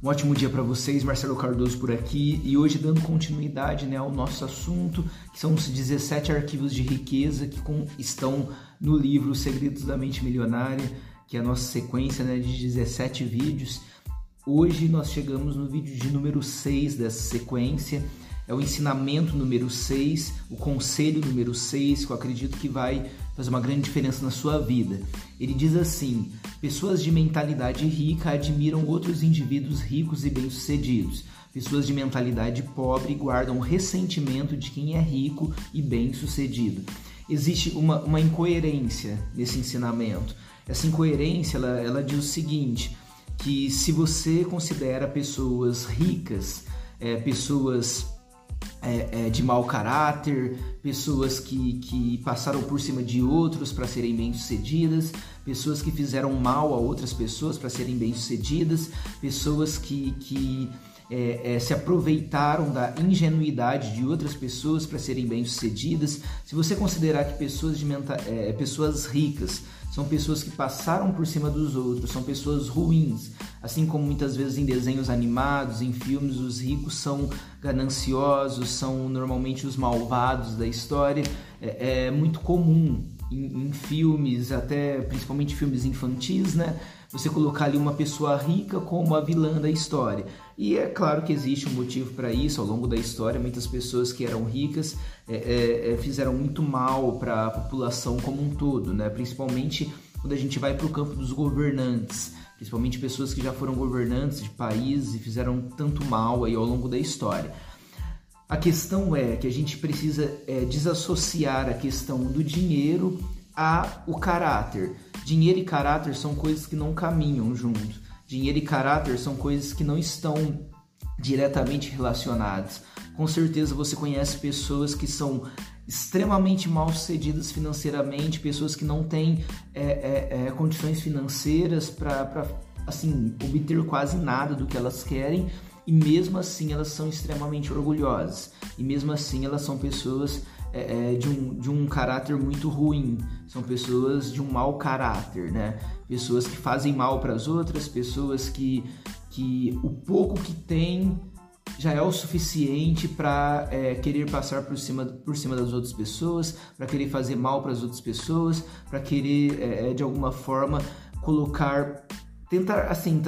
Um ótimo dia para vocês, Marcelo Cardoso por aqui e hoje dando continuidade né, ao nosso assunto, que são os 17 arquivos de riqueza que com, estão no livro Segredos da Mente Milionária, que é a nossa sequência né, de 17 vídeos. Hoje nós chegamos no vídeo de número 6 dessa sequência, é o ensinamento número 6, o conselho número 6, que eu acredito que vai fazer uma grande diferença na sua vida. Ele diz assim: pessoas de mentalidade rica admiram outros indivíduos ricos e bem-sucedidos. Pessoas de mentalidade pobre guardam ressentimento de quem é rico e bem-sucedido. Existe uma, uma incoerência nesse ensinamento. Essa incoerência ela, ela diz o seguinte: que se você considera pessoas ricas, é, pessoas é, é, de mau caráter, pessoas que, que passaram por cima de outros para serem bem-sucedidas, pessoas que fizeram mal a outras pessoas para serem bem-sucedidas, pessoas que, que é, é, se aproveitaram da ingenuidade de outras pessoas para serem bem-sucedidas. Se você considerar que pessoas, de é, pessoas ricas são pessoas que passaram por cima dos outros, são pessoas ruins. Assim como muitas vezes em desenhos animados, em filmes, os ricos são gananciosos, são normalmente os malvados da história. É, é muito comum em, em, filmes, até principalmente filmes infantis, né? Você colocar ali uma pessoa rica como a vilã da história. E é claro que existe um motivo para isso ao longo da história. Muitas pessoas que eram ricas é, é, é fizeram muito mal para a população como um todo, né? Principalmente quando a gente vai para o campo dos governantes, principalmente pessoas que já foram governantes de países e fizeram tanto mal aí ao longo da história. A questão é que a gente precisa é, desassociar a questão do dinheiro a o caráter. Dinheiro e caráter são coisas que não caminham juntos. Dinheiro e caráter são coisas que não estão diretamente relacionadas. Com certeza você conhece pessoas que são extremamente mal sucedidas financeiramente, pessoas que não têm é, é, é, condições financeiras para assim obter quase nada do que elas querem e mesmo assim elas são extremamente orgulhosas e mesmo assim elas são pessoas é, é, de, um, de um caráter muito ruim, são pessoas de um mau caráter, né? Pessoas que fazem mal para as outras, pessoas que, que o pouco que têm já é o suficiente para é, querer passar por cima, por cima das outras pessoas, para querer fazer mal para as outras pessoas, para querer é, é, de alguma forma colocar, tentar assim,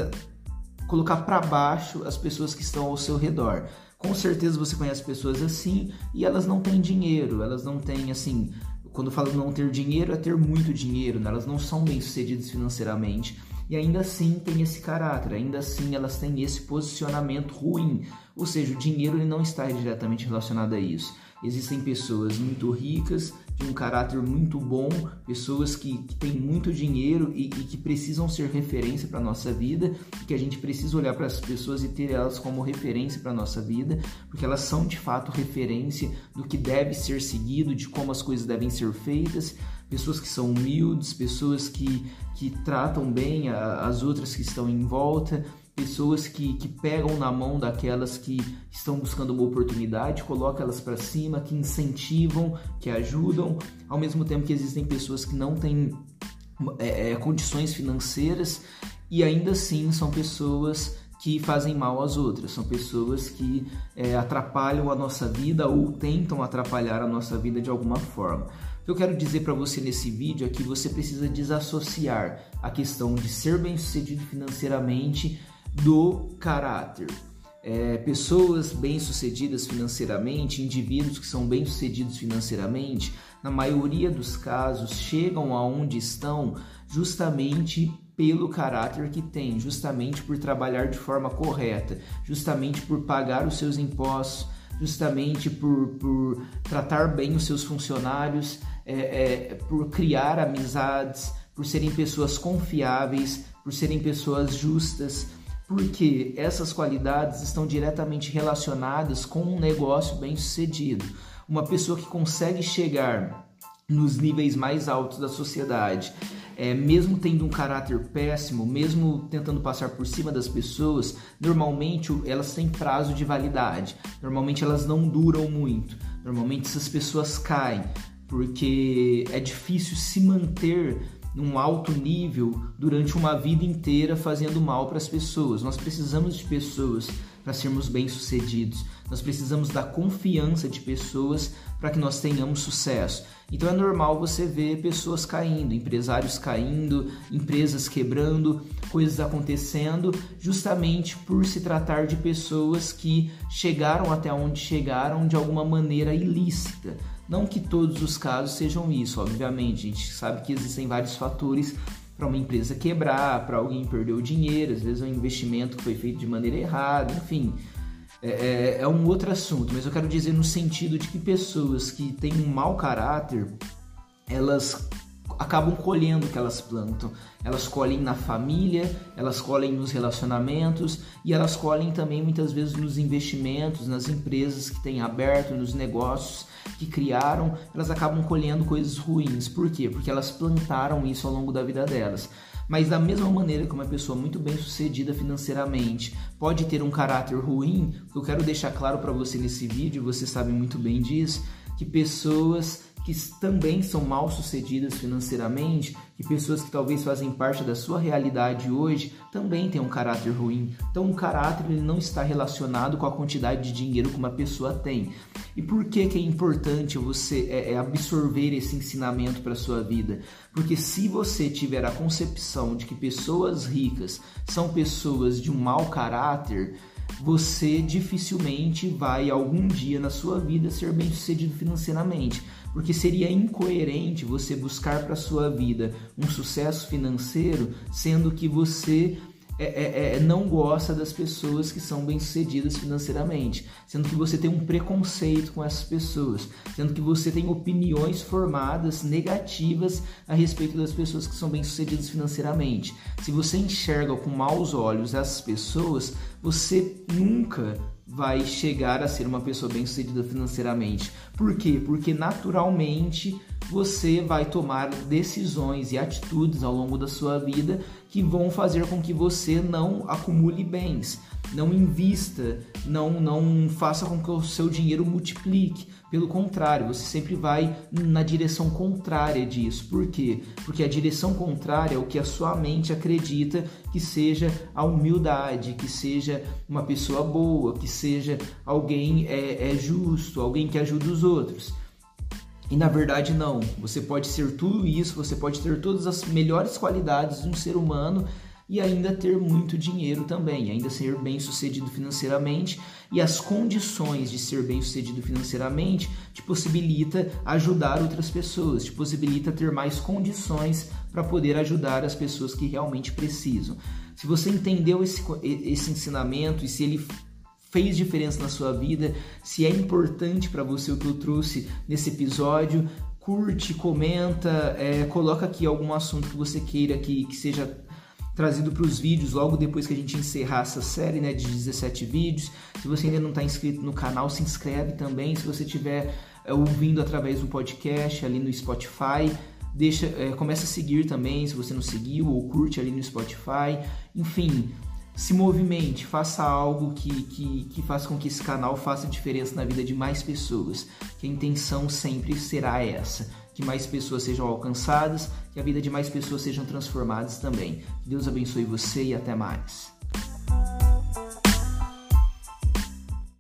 colocar para baixo as pessoas que estão ao seu redor. Com certeza você conhece pessoas assim e elas não têm dinheiro, elas não têm assim. Quando falo não ter dinheiro, é ter muito dinheiro, né? elas não são bem sucedidas financeiramente e ainda assim tem esse caráter, ainda assim elas têm esse posicionamento ruim, ou seja, o dinheiro ele não está diretamente relacionado a isso. Existem pessoas muito ricas, de um caráter muito bom, pessoas que, que têm muito dinheiro e, e, que precisam ser referência para a nossa vida, e que a gente precisa olhar para essas pessoas e ter elas como referência para a nossa vida, porque elas são de fato referência do que deve ser seguido, de como as coisas devem ser feitas, pessoas que são humildes, pessoas que, que tratam bem a, as outras que estão em volta, pessoas que, que pegam na mão daquelas que estão buscando uma oportunidade, colocam elas para cima, que incentivam, que ajudam, ao mesmo tempo que existem pessoas que não têm é, é, condições financeiras e ainda assim são pessoas que fazem mal às outras, são pessoas que é, atrapalham a nossa vida ou tentam atrapalhar a nossa vida de alguma forma. O que eu quero dizer para você nesse vídeo é que você precisa desassociar a questão de ser bem sucedido financeiramente do caráter. É, pessoas bem-sucedidas financeiramente, indivíduos que são bem-sucedidos financeiramente, na maioria dos casos chegam aonde estão justamente pelo caráter que têm, justamente por trabalhar de forma correta, justamente por pagar os seus impostos, justamente por, por tratar bem os seus funcionários, é, é, por criar amizades, por serem pessoas confiáveis, por serem pessoas justas porque essas qualidades estão diretamente relacionadas com um negócio bem sucedido. Uma pessoa que consegue chegar nos níveis mais altos da sociedade, é, mesmo tendo um caráter péssimo, mesmo tentando passar por cima das pessoas, normalmente elas têm prazo de validade. Normalmente elas não duram muito. Normalmente essas pessoas caem porque é difícil se manter num alto nível durante uma vida inteira fazendo mal para as pessoas. Nós precisamos de pessoas para sermos bem-sucedidos. Nós precisamos da confiança de pessoas para que nós tenhamos sucesso. Então é normal você ver pessoas caindo, empresários caindo, empresas quebrando, coisas acontecendo, justamente por se tratar de pessoas que chegaram até onde chegaram de alguma maneira ilícita. Não que todos os casos sejam isso, obviamente, a gente sabe que existem vários fatores para uma empresa quebrar, para alguém perder o dinheiro, às vezes é um investimento que foi feito de maneira errada, enfim. É, é, é, um outro assunto, mas eu quero dizer no sentido de que pessoas que têm um mau caráter, elas acabam colhendo o que elas plantam. Elas colhem na família, elas colhem nos relacionamentos e elas colhem também muitas vezes nos investimentos, nas empresas que têm aberto, nos negócios que criaram, elas acabam colhendo coisas ruins. Por quê? Porque elas plantaram isso ao longo da vida delas. Mas da mesma maneira que uma pessoa muito bem sucedida financeiramente pode ter um caráter ruim, eu quero deixar claro para você nesse vídeo, você sabe muito bem disso, que pessoas que também são mal sucedidas financeiramente, que pessoas que talvez fazem parte da sua realidade hoje também têm um caráter ruim. Então, o caráter ele não está relacionado com a quantidade de dinheiro que uma pessoa tem. E por que, que é importante você é, é absorver esse ensinamento para a sua vida? Porque se você tiver a concepção de que pessoas ricas são pessoas de um mau caráter, você dificilmente vai algum dia na sua vida ser bem sucedido financeiramente porque seria incoerente você buscar para sua vida um sucesso financeiro, sendo que você é, é, é, não gosta das pessoas que são bem-sucedidas financeiramente, sendo que você tem um preconceito com essas pessoas, sendo que você tem opiniões formadas negativas a respeito das pessoas que são bem-sucedidas financeiramente. Se você enxerga com maus olhos essas pessoas, você nunca vai chegar a ser uma pessoa bem-sucedida financeiramente. Por quê? Porque naturalmente você vai tomar decisões e atitudes ao longo da sua vida que vão fazer com que você não acumule bens, não invista, não não faça com que o seu dinheiro multiplique. Pelo contrário, você sempre vai na direção contrária disso. Por quê? Porque a direção contrária é o que a sua mente acredita que seja a humildade, que seja uma pessoa boa, que seja alguém é, é justo, alguém que ajuda os outros. E na verdade não. Você pode ser tudo isso, você pode ter todas as melhores qualidades de um ser humano e ainda ter muito dinheiro também, ainda ser bem sucedido financeiramente e as condições de ser bem sucedido financeiramente te possibilita ajudar outras pessoas, te possibilita ter mais condições para poder ajudar as pessoas que realmente precisam. Se você entendeu esse, esse ensinamento e se ele fez diferença na sua vida, se é importante para você o que eu trouxe nesse episódio, curte, comenta, é, coloca aqui algum assunto que você queira que, que seja trazido para os vídeos logo depois que a gente encerrar essa série né, de 17 vídeos. Se você ainda não está inscrito no canal, se inscreve também. Se você estiver é, ouvindo através do podcast ali no Spotify, deixa, é, começa a seguir também se você não seguiu ou curte ali no Spotify. Enfim, se movimente, faça algo que, que, que faça com que esse canal faça diferença na vida de mais pessoas. Que a intenção sempre será essa: que mais pessoas sejam alcançadas, que a vida de mais pessoas sejam transformadas também. Deus abençoe você e até mais.